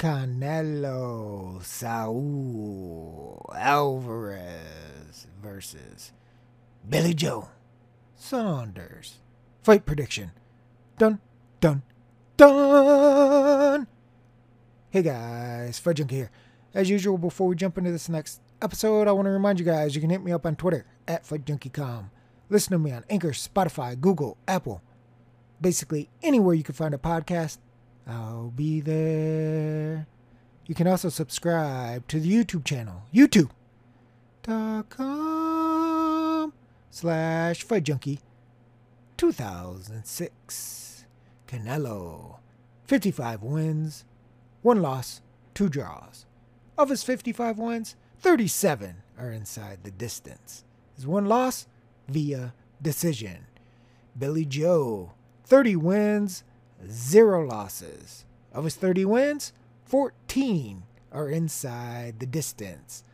Canelo Saul Alvarez versus Billy Joe Saunders. Fight prediction. Dun, dun, dun. Hey guys, Junkie here. As usual, before we jump into this next episode, I want to remind you guys you can hit me up on Twitter at FightJunkieCom. Listen to me on Anchor, Spotify, Google, Apple, basically anywhere you can find a podcast. I'll be there. You can also subscribe to the YouTube channel, youtube.com slash Fight Junkie 2006. Canelo, 55 wins, 1 loss, 2 draws. Of his 55 wins, 37 are inside the distance. His one loss via decision. Billy Joe, 30 wins, 0 losses. Of his 30 wins, 14 are inside the distance.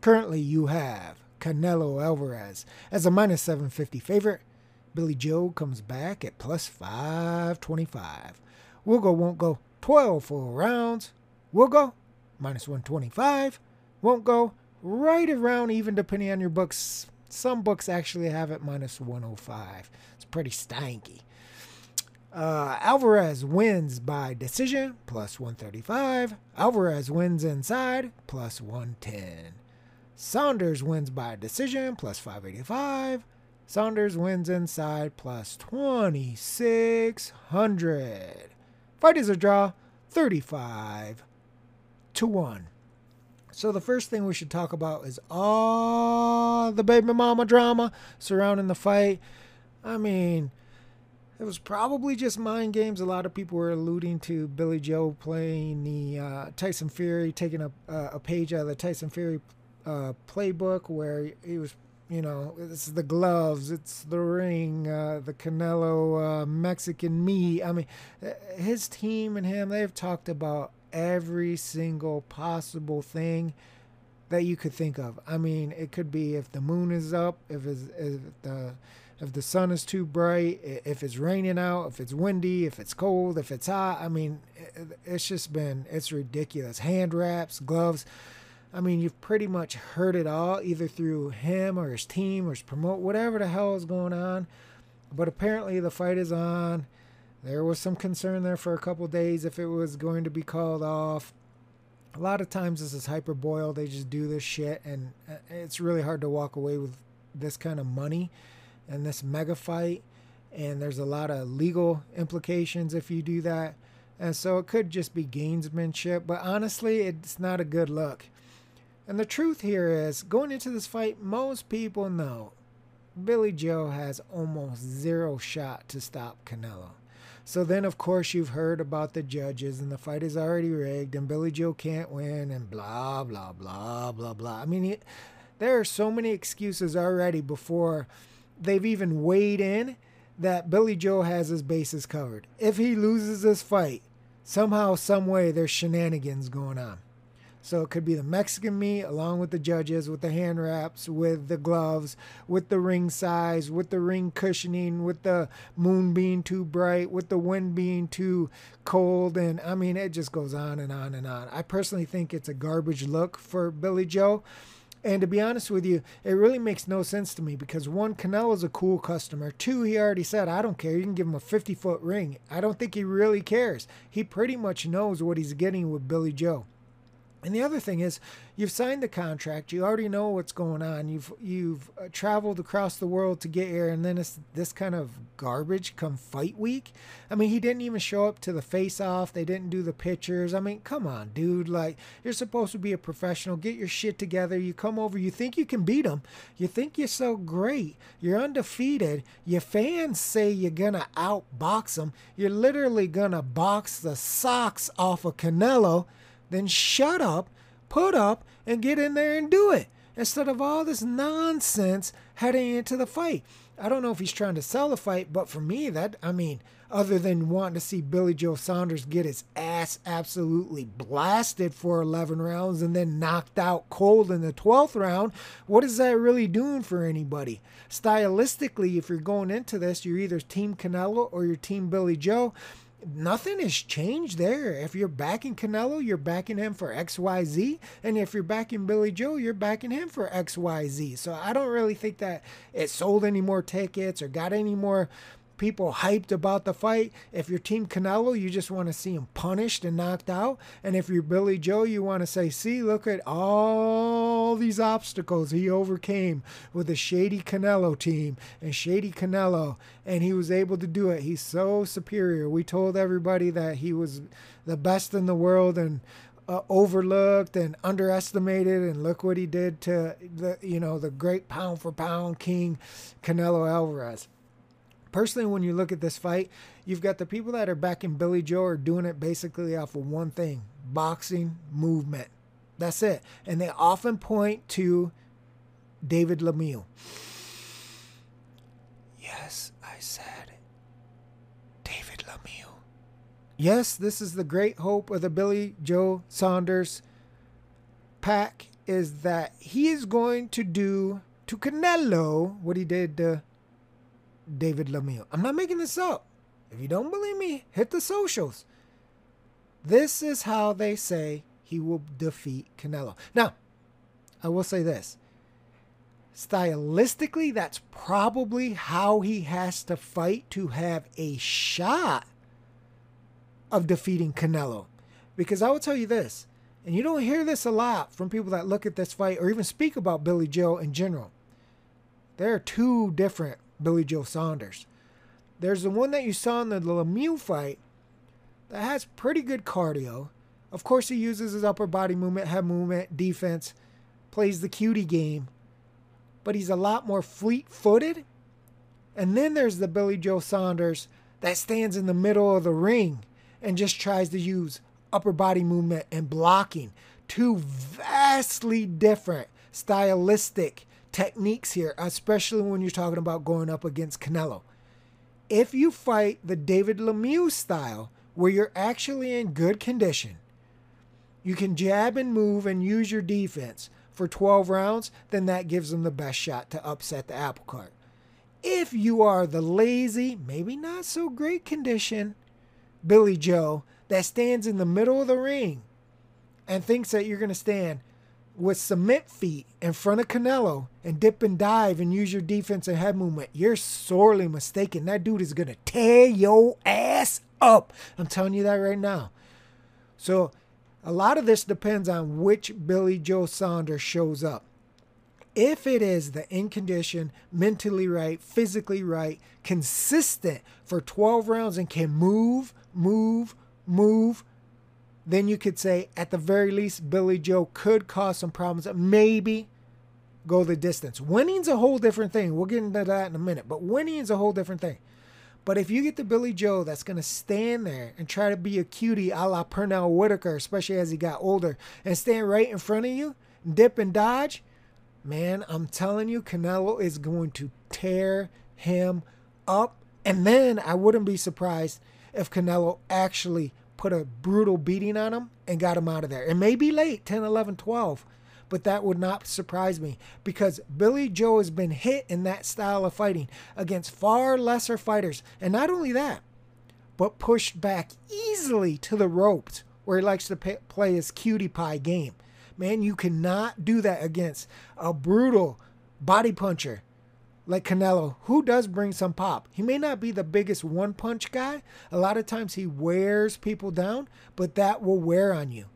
Currently, you have Canelo Alvarez as a minus 750 favorite. Billy Joe comes back at plus 525. We'll go, won't go 12 full rounds. We'll go minus 125. Won't go right around even depending on your books. Some books actually have it minus 105. It's pretty stanky. Uh, Alvarez wins by decision plus 135. Alvarez wins inside plus 110. Saunders wins by decision plus 585. Saunders wins inside plus 2600. Fight is a draw 35 to 1. So the first thing we should talk about is all the baby mama drama surrounding the fight. I mean, it was probably just mind games. A lot of people were alluding to Billy Joe playing the uh, Tyson Fury, taking a, a page out of the Tyson Fury uh, playbook where he was, you know, it's the gloves, it's the ring, uh, the Canelo uh, Mexican me. I mean, his team and him, they've talked about every single possible thing that you could think of. I mean, it could be if the moon is up, if, if the if the sun is too bright, if it's raining out, if it's windy, if it's cold, if it's hot. I mean, it's just been it's ridiculous. Hand wraps, gloves. I mean, you've pretty much heard it all, either through him or his team or his promote, whatever the hell is going on. But apparently, the fight is on. There was some concern there for a couple days if it was going to be called off. A lot of times this is hyperboil. They just do this shit, and uh, it's really hard to walk away with this kind of money and this mega fight. And there's a lot of legal implications if you do that. And so it could just be gainsmanship, but honestly, it's not a good look. And the truth here is, going into this fight, most people know Billy Joe has almost zero shot to stop Canelo. So then, of course, you've heard about the judges and the fight is already rigged and Billy Joe can't win and blah, blah, blah, blah, blah. I mean, there are so many excuses already before they've even weighed in that Billy Joe has his bases covered. If he loses this fight, somehow, some way, there's shenanigans going on. So it could be the Mexican meat along with the judges, with the hand wraps, with the gloves, with the ring size, with the ring cushioning, with the moon being too bright, with the wind being too cold. And I mean, it just goes on and on and on. I personally think it's a garbage look for Billy Joe. And to be honest with you, it really makes no sense to me because one, Canelo's a cool customer. Two, he already said, I don't care. You can give him a 50 foot ring. I don't think he really cares. He pretty much knows what he's getting with Billy Joe. And the other thing is, you've signed the contract. You already know what's going on. You've you've uh, traveled across the world to get here, and then it's this kind of garbage come fight week. I mean, he didn't even show up to the face off. They didn't do the pictures. I mean, come on, dude. Like you're supposed to be a professional. Get your shit together. You come over. You think you can beat him. You think you're so great. You're undefeated. Your fans say you're gonna outbox him. You're literally gonna box the socks off of Canelo then shut up, put up, and get in there and do it instead of all this nonsense heading into the fight. I don't know if he's trying to sell the fight, but for me, that, I mean, other than wanting to see Billy Joe Saunders get his ass absolutely blasted for 11 rounds and then knocked out cold in the 12th round, what is that really doing for anybody? Stylistically, if you're going into this, you're either Team Canelo or you're Team Billy Joe. Nothing has changed there. If you're backing Canelo, you're backing him for XYZ. And if you're backing Billy Joe, you're backing him for XYZ. So I don't really think that it sold any more tickets or got any more people hyped about the fight. If you're Team Canelo, you just want to see him punished and knocked out. And if you're Billy Joe, you want to say, see, look at all these obstacles he overcame with the Shady Canelo team and Shady Canelo. And he was able to do it. He's so superior. We told everybody that he was the best in the world and uh, overlooked and underestimated and look what he did to the you know the great pound for pound king Canelo Alvarez personally, when you look at this fight, you've got the people that are backing Billy Joe are doing it basically off of one thing boxing movement. That's it. And they often point to David Lemieux. Yes, I said David Lemieux. Yes, this is the great hope of the Billy Joe Saunders pack is that he is going to do to Canelo what he did to David Lemieux. I'm not making this up. If you don't believe me, hit the socials. This is how they say he will defeat Canelo. Now, I will say this. Stylistically, that's probably how he has to fight to have a shot of defeating Canelo. Because I will tell you this, and you don't hear this a lot from people that look at this fight or even speak about Billy Joe in general. There are two different Billy Joe Saunders. There's the one that you saw in the Lemieux fight that has pretty good cardio. Of course, he uses his upper body movement, head movement, defense, plays the cutie game, but he's a lot more fleet footed. And then there's the Billy Joe Saunders that stands in the middle of the ring and just tries to use upper body movement and blocking. Two vastly different stylistic techniques here, especially when you're talking about going up against Canelo. If you fight the David Lemieux style, where you're actually in good condition, you can jab and move and use your defense for 12 rounds, then that gives them the best shot to upset the apple cart. If you are the lazy, maybe not so great condition, Billy Joe that stands in the middle of the ring and thinks that you're going to stand with cement feet in front of Canelo and dip and dive and use your defense and head movement, you're sorely mistaken. That dude is going to tear your ass up. I'm telling you that right now. So, a lot of this depends on which Billy Joe Saunders shows up. If it is the in condition, mentally right, physically right, consistent for 12 rounds and can move, move, move, then you could say at the very least Billy Joe could cause some problems. Maybe go the distance. Winning's a whole different thing. We'll get into that in a minute, but winning is a whole different thing. But if you get the Billy Joe that's going to stand there and try to be a cutie a la Pernell Whitaker, especially as he got older, and stand right in front of you, dip and dodge, man, I'm telling you, Canelo is going to tear him up. And then I wouldn't be surprised if Canelo actually put a brutal beating on him and got him out of there. It may be late, 10, 11, 12, but that would not surprise me because Billy Joe has been hit in that style of fighting against far lesser fighters. And not only that, but pushed back easily to the ropes where he likes to pay, play his cutie pie game. Man, you cannot do that against a brutal body puncher like Canelo, who does bring some pop. He may not be the biggest one punch guy. A lot of times he wears people down, but that will wear on you.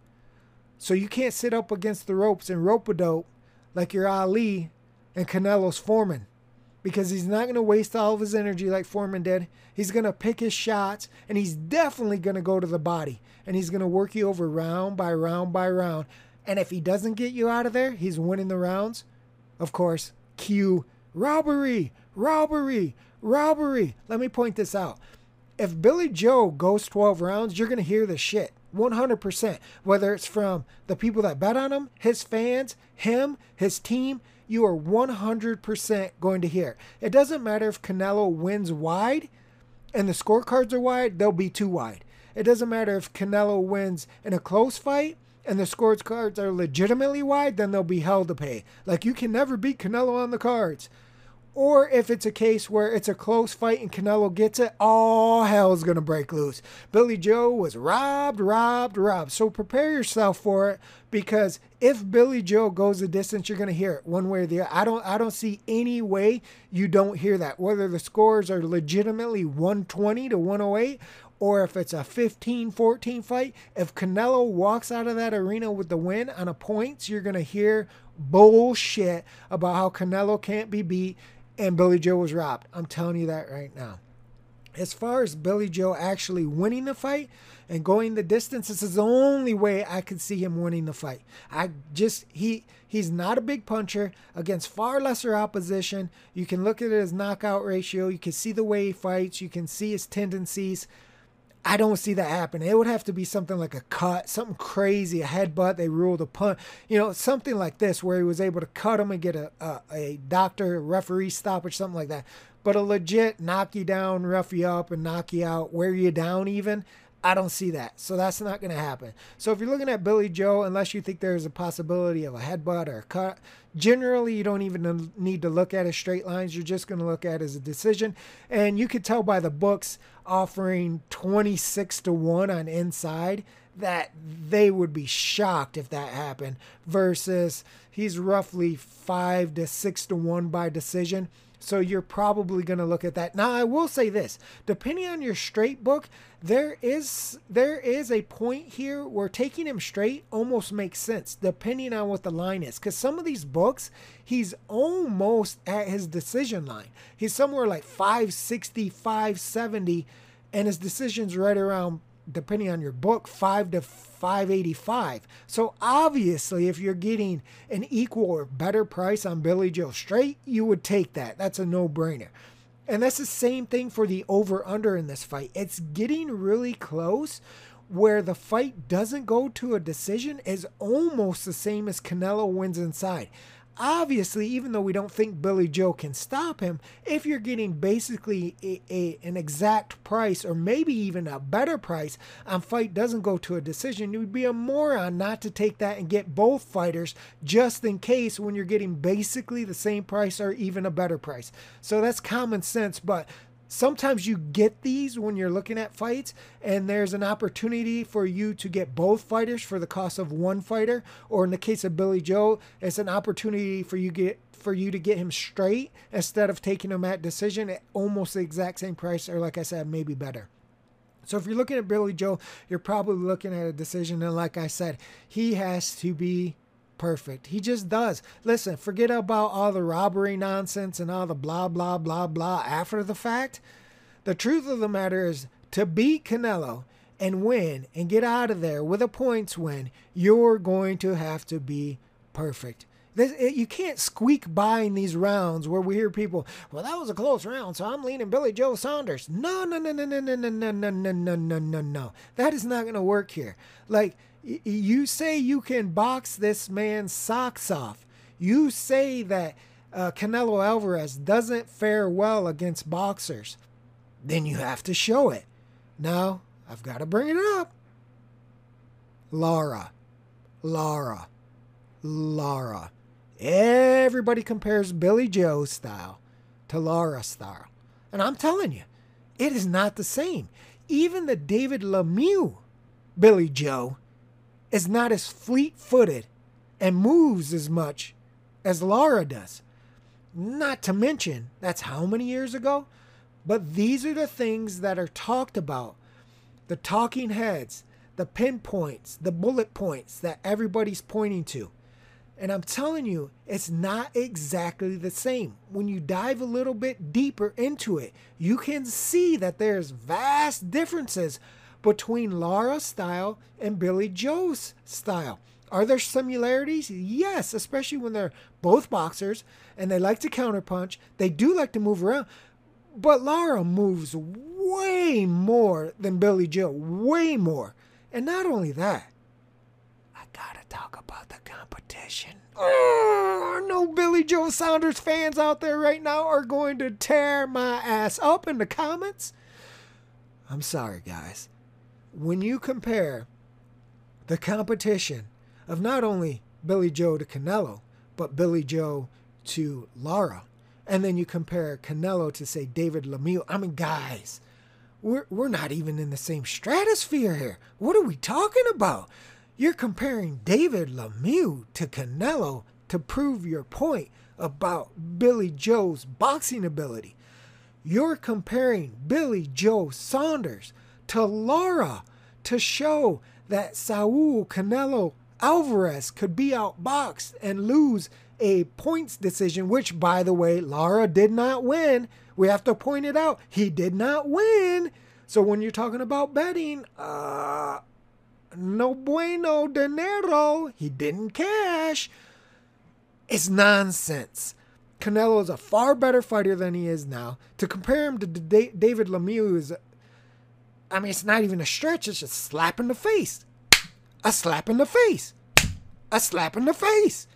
So you can't sit up against the ropes and rope a dope like your Ali and Canelo's Foreman because he's not going to waste all of his energy like Foreman did. He's going to pick his shots and he's definitely going to go to the body and he's going to work you over round by round by round. And if he doesn't get you out of there, he's winning the rounds. Of course, cue Robbery! Robbery! Robbery! Let me point this out. If Billy Joe goes 12 rounds, you're going to hear the shit. 100%. Whether it's from the people that bet on him, his fans, him, his team, you are 100% going to hear. It doesn't matter if Canelo wins wide and the scorecards are wide, they'll be too wide. It doesn't matter if Canelo wins in a close fight and the scorecards are legitimately wide, then they'll be hell to pay. Like you can never beat Canelo on the cards or if it's a case where it's a close fight and Canelo gets it, all hell's gonna break loose. Billy Joe was robbed, robbed, robbed. So prepare yourself for it because if Billy Joe goes the distance, you're gonna hear it one way or the other. I don't I don't see any way you don't hear that. Whether the scores are legitimately 120 to 108 or if it's a 15 14 fight, if Canelo walks out of that arena with the win on a points, you're going to hear bullshit about how Canelo can't be beat and Billy Joe was robbed. I'm telling you that right now. As far as Billy Joe actually winning the fight and going the distance, this is the only way I could see him winning the fight. I just he he's not a big puncher against far lesser opposition. You can look at his knockout ratio, you can see the way he fights, you can see his tendencies. I don't see that happening. It would have to be something like a cut, something crazy, a headbutt. They ruled a punt, you know, something like this where he was able to cut him and get a, a, a doctor, referee stoppage, something like that. But a legit knock you down, rough you up, and knock you out, wear you down even. I don't see that. So that's not going to happen. So if you're looking at Billy Joe, unless you think there's a possibility of a headbutt or a cut, generally you don't even need to look at his straight lines. You're just going to look at as a decision. And you could tell by the books offering 26 to 1 on inside that they would be shocked if that happened versus he's roughly 5 to 6 to 1 by decision. So you're probably going to look at that. Now I will say this, depending on your straight book, there is there is a point here where taking him straight almost makes sense depending on what the line is cuz some of these books he's almost at his decision line. He's somewhere like 560, 570 and his decision's right around depending on your book 5 to 585. So obviously if you're getting an equal or better price on Billy Joe straight, you would take that. That's a no-brainer. And that's the same thing for the over under in this fight. It's getting really close where the fight doesn't go to a decision is almost the same as Canelo wins inside obviously, even though we don't think Billy Joe can stop him, if you're getting basically a, a, an exact price or maybe even a better price on fight doesn't go to a decision, you would be a moron not to take that and get both fighters just in case when you're getting basically the same price or even a better price. So that's common sense, but sometimes you get these when you're looking at fights and there's an opportunity for you to get both fighters for the cost of one fighter or in the case of Billy Joe it's an opportunity for you get for you to get him straight instead of taking him at decision at almost the exact same price or like I said maybe better. So if you're looking at Billy Joe you're probably looking at a decision and like I said he has to be perfect. He just does. Listen, forget about all the robbery nonsense and all the blah, blah, blah, blah after the fact. The truth of the matter is to beat Canelo and win and get out of there with a points win, you're going to have to be perfect. This, it, you can't squeak by in these rounds where we hear people, well, that was a close round, so I'm leaning Billy Joe Saunders. No, no, no, no, no, no, no, no, no, no, no, no, no, no. That is not going to work here. Like, you say you can box this man's socks off. You say that uh, Canelo Alvarez doesn't fare well against boxers. Then you have to show it. Now, I've got to bring it up. Lara. Lara. Lara. Everybody compares Billy Joe's style to Lara style. And I'm telling you, it is not the same. Even the David Lemieux Billy Joe is not as fleet footed and moves as much as Lara does. Not to mention, that's how many years ago? But these are the things that are talked about the talking heads, the pinpoints, the bullet points that everybody's pointing to. And I'm telling you, it's not exactly the same. When you dive a little bit deeper into it, you can see that there's vast differences between Lara's style and Billy Joe's style. Are there similarities? Yes, especially when they're both boxers and they like to counterpunch. They do like to move around. But Lara moves way more than Billy Joe, way more. And not only that, I gotta talk about the competition. Oh, no Billy Joe Saunders fans out there right now are going to tear my ass up in the comments. I'm sorry, guys when you compare the competition of not only Billy Joe to Canelo, but Billy Joe to Lara, and then you compare Canelo to say David Lemieux. I mean, guys, we're we're not even in the same stratosphere here. What are we talking about? You're comparing David Lemieux to Canelo to prove your point about Billy Joe's boxing ability. You're comparing Billy Joe Saunders to Lara to show that Saul Canelo Alvarez could be outboxed and lose a points decision, which, by the way, Lara did not win. We have to point it out. He did not win. So when you're talking about betting, uh, no bueno dinero. He didn't cash. It's nonsense. Canelo is a far better fighter than he is now. To compare him to D- David Lemieux is, I mean, it's not even a stretch. It's just a slap in the face. A slap in the face. A slap in the face.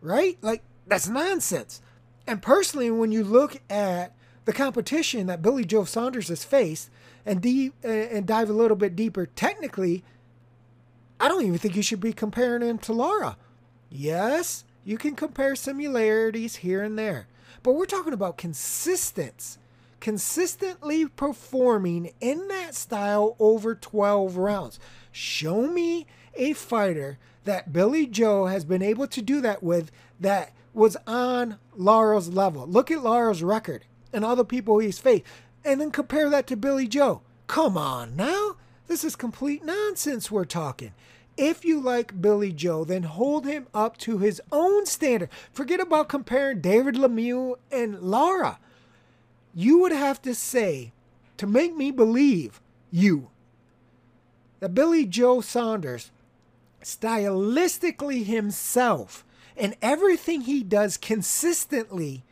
Right? Like, that's nonsense. And personally, when you look at the competition that Billy Joe Saunders has faced and, deep, uh, and dive a little bit deeper, technically, I don't even think you should be comparing him to Lara. Yes, you can compare similarities here and there, but we're talking about consistency. Consistently performing in that style over 12 rounds. Show me a fighter that Billy Joe has been able to do that with that was on Lara's level. Look at Lara's record and all the people he's faced, and then compare that to Billy Joe. Come on now. This is complete nonsense we're talking. If you like Billy Joe, then hold him up to his own standard. Forget about comparing David Lemieux and Lara. You would have to say, to make me believe you, that Billy Joe Saunders, stylistically himself, and everything he does consistently,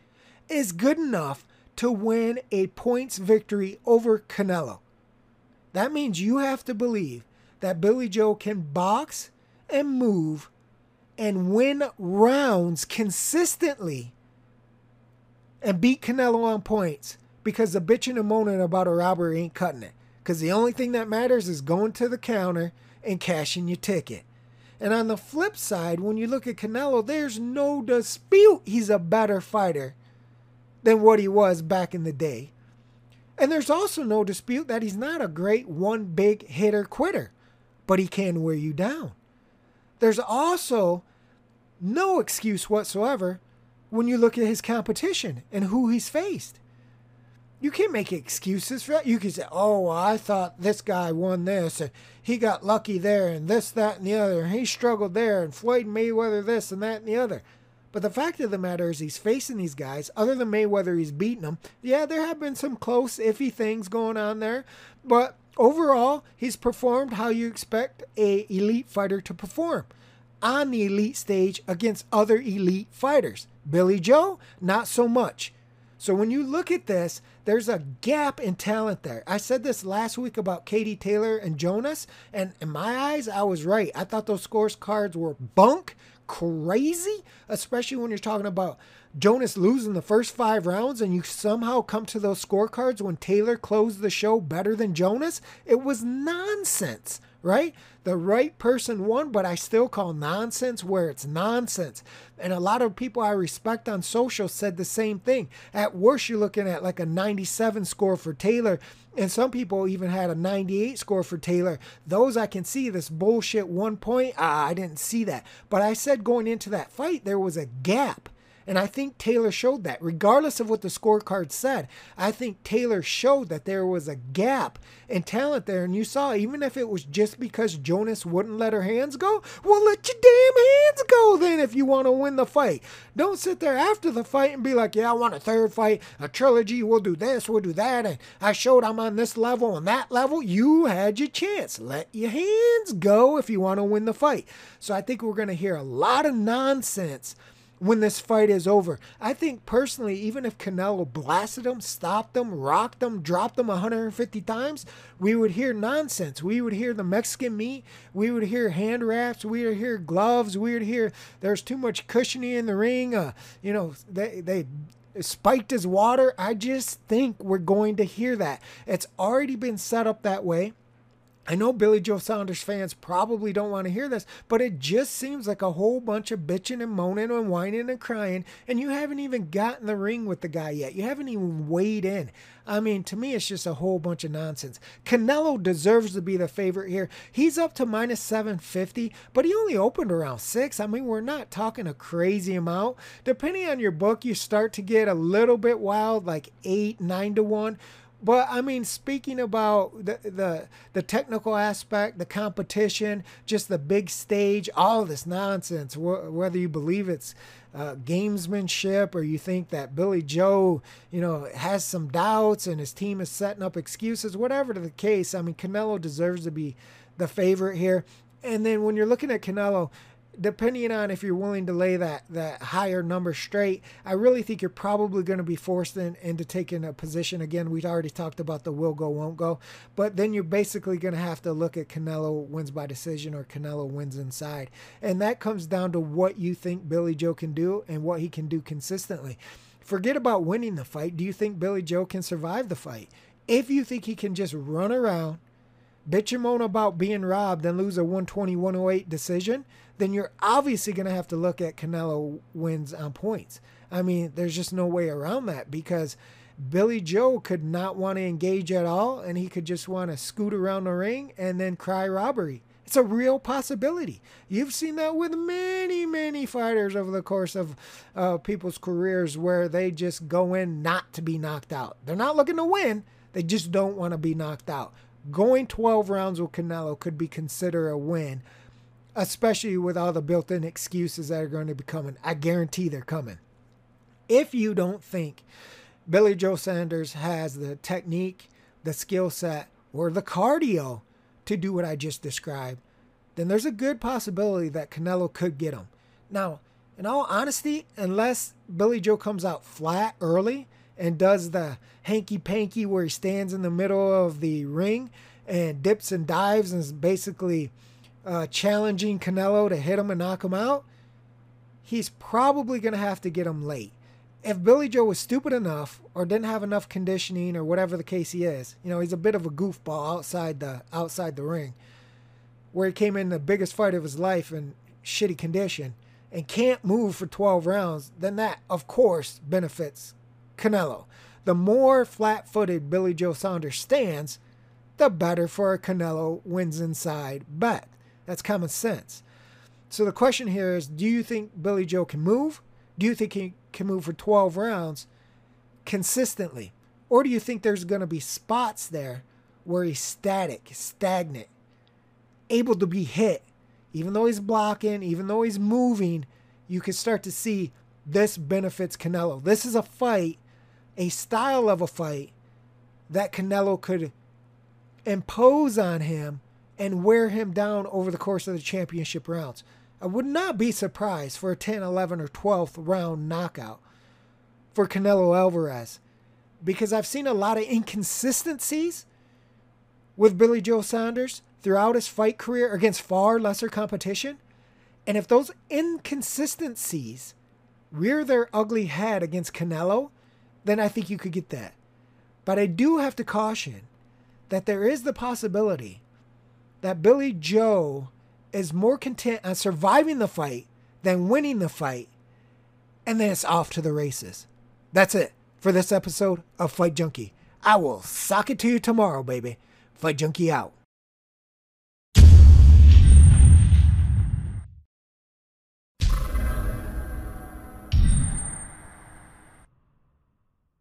is good enough to win a points victory over Canelo. That means you have to believe that Billy Joe can box and move and win rounds consistently and beat Canelo on points because the bitching and moaning about a robbery ain't cutting it. Because the only thing that matters is going to the counter and cashing your ticket. And on the flip side, when you look at Canelo, there's no dispute he's a better fighter than what he was back in the day. And there's also no dispute that he's not a great one big hitter quitter but he can wear you down. There's also no excuse whatsoever when you look at his competition and who he's faced. You can't make excuses for that. You can say, oh, I thought this guy won this and he got lucky there and this, that, and the other. And he struggled there and Floyd Mayweather this and that and the other. But the fact of the matter is, he's facing these guys. Other than Mayweather, he's beaten them. Yeah, there have been some close, iffy things going on there. But Overall, he's performed how you expect a elite fighter to perform on the elite stage against other elite fighters. Billy Joe, not so much. So when you look at this, there's a gap in talent there. I said this last week about Katie Taylor and Jonas, and in my eyes, I was right. I thought those scorecards were bunk, crazy, especially when you're talking about Jonas losing the first five rounds and you somehow come to those scorecards when Taylor closed the show better than Jonas, it was nonsense, right? The right person won, but I still call nonsense where it's nonsense. And a lot of people I respect on social said the same thing. At worst, you're looking at like a 97 score for Taylor, and some people even had a 98 score for Taylor. Those I can see. This bullshit one point, ah, I didn't see that. But I said going into that fight, there was a gap and I think Taylor showed that. Regardless of what the scorecard said, I think Taylor showed that there was a gap in talent there. And you saw, even if it was just because Jonas wouldn't let her hands go, well, let your damn hands go then if you want to win the fight. Don't sit there after the fight and be like, yeah, I want a third fight, a trilogy, we'll do this, we'll do that. And I showed I'm on this level and that level. You had your chance. Let your hands go if you want to win the fight. So I think we're going to hear a lot of nonsense when this fight is over. I think personally, even if Canelo blasted him, stopped him, rocked him, dropped him 150 times, we would hear nonsense. We would hear the Mexican meat. We would hear hand wraps. We would hear gloves. We would hear there's too much cushioning in the ring. Uh, you know, they they spiked his water. I just think we're going to hear that. It's already been set up that way. I know Billy Joe Saunders fans probably don't want to hear this, but it just seems like a whole bunch of bitching and moaning and whining and crying, and you haven't even gotten the ring with the guy yet. You haven't even weighed in. I mean, to me, it's just a whole bunch of nonsense. Canelo deserves to be the favorite here. He's up to minus 750, but he only opened around six. I mean, we're not talking a crazy amount. Depending on your book, you start to get a little bit wild, like eight, nine to one. But I mean, speaking about the, the the technical aspect, the competition, just the big stage, all this nonsense. Wh- whether you believe it's uh, gamesmanship or you think that Billy Joe, you know, has some doubts and his team is setting up excuses, whatever the case. I mean, Canelo deserves to be the favorite here. And then when you're looking at Canelo, depending on if you're willing to lay that that higher number straight, I really think you're probably going to be forced in, into taking a position again. We've already talked about the will go won't go, but then you're basically going to have to look at Canelo wins by decision or Canelo wins inside, and that comes down to what you think Billy Joe can do and what he can do consistently. Forget about winning the fight. Do you think Billy Joe can survive the fight? If you think he can just run around bitch and moan about being robbed and lose a 120 108 decision, then you're obviously going to have to look at Canelo wins on points. I mean, there's just no way around that because Billy Joe could not want to engage at all and he could just want to scoot around the ring and then cry robbery. It's a real possibility. You've seen that with many, many fighters over the course of uh, people's careers where they just go in not to be knocked out. They're not looking to win, they just don't want to be knocked out going 12 rounds with Canelo could be considered a win, especially with all the built in excuses that are going to be coming. I guarantee they're coming. If you don't think Billy Joe Saunders has the technique, the skill set, or the cardio to do what I just described, then there's a good possibility that Canelo could get him. Now, in all honesty, unless Billy Joe comes out flat early, and does the hanky panky where he stands in the middle of the ring and dips and dives and is basically uh, challenging Canelo to hit him and knock him out, he's probably going to have to get him late. If Billy Joe was stupid enough or didn't have enough conditioning or whatever the case he is, you know, he's a bit of a goofball outside the outside the ring, where he came in the biggest fight of his life in shitty condition and can't move for 12 rounds, then that of course benefits Canelo. The more flat footed Billy Joe Saunders stands, the better for a Canelo wins inside bet. That's common sense. So the question here is do you think Billy Joe can move? Do you think he can move for 12 rounds consistently? Or do you think there's going to be spots there where he's static, stagnant, able to be hit? Even though he's blocking, even though he's moving, you can start to see this benefits Canelo. This is a fight a style of a fight that Canelo could impose on him and wear him down over the course of the championship rounds. I would not be surprised for a 10, 11, or 12th round knockout for Canelo Alvarez because I've seen a lot of inconsistencies with Billy Joe Saunders throughout his fight career against far lesser competition. And if those inconsistencies rear their ugly head against Canelo, then I think you could get that. But I do have to caution that there is the possibility that Billy Joe is more content on surviving the fight than winning the fight, and then it's off to the races. That's it for this episode of Fight Junkie. I will sock it to you tomorrow, baby. Fight Junkie out.